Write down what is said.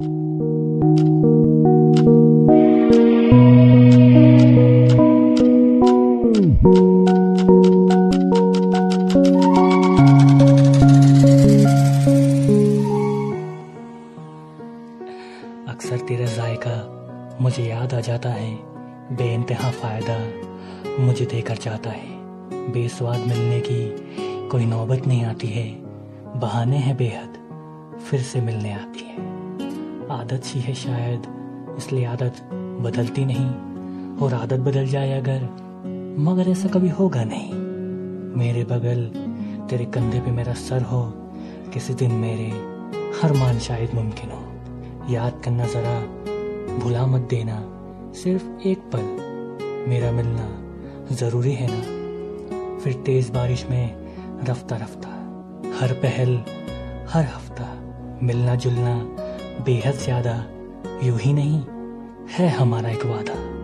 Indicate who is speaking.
Speaker 1: अक्सर तेरा जायका मुझे याद आ जाता है। बेइंतहा फ़ायदा मुझे देकर जाता है। बेस्वाद मिलने की कोई नौबत नहीं आती है। बहाने हैं बेहद, फिर से मिलने आती है। आदत सी है शायद, इसलिए आदत बदलती नहीं, और आदत बदल जाए अगर, मगर ऐसा कभी होगा नहीं। मेरे बगल, तेरे कंधे पे मेरा सर हो, किसी दिन मेरे, हर मान शायद मुमकिन हो। याद करना जरा, भुला मत देना, सिर्फ़ एक पल, मेरा मिलना ज़रूरी है ना। फिर तेज बारिश में रफ्ता रफ्ता, हर पहल, हर हफ़्ता, मिलना जुलना बेहद ज़्यादा यू ही नहीं है हमारा एक वादा।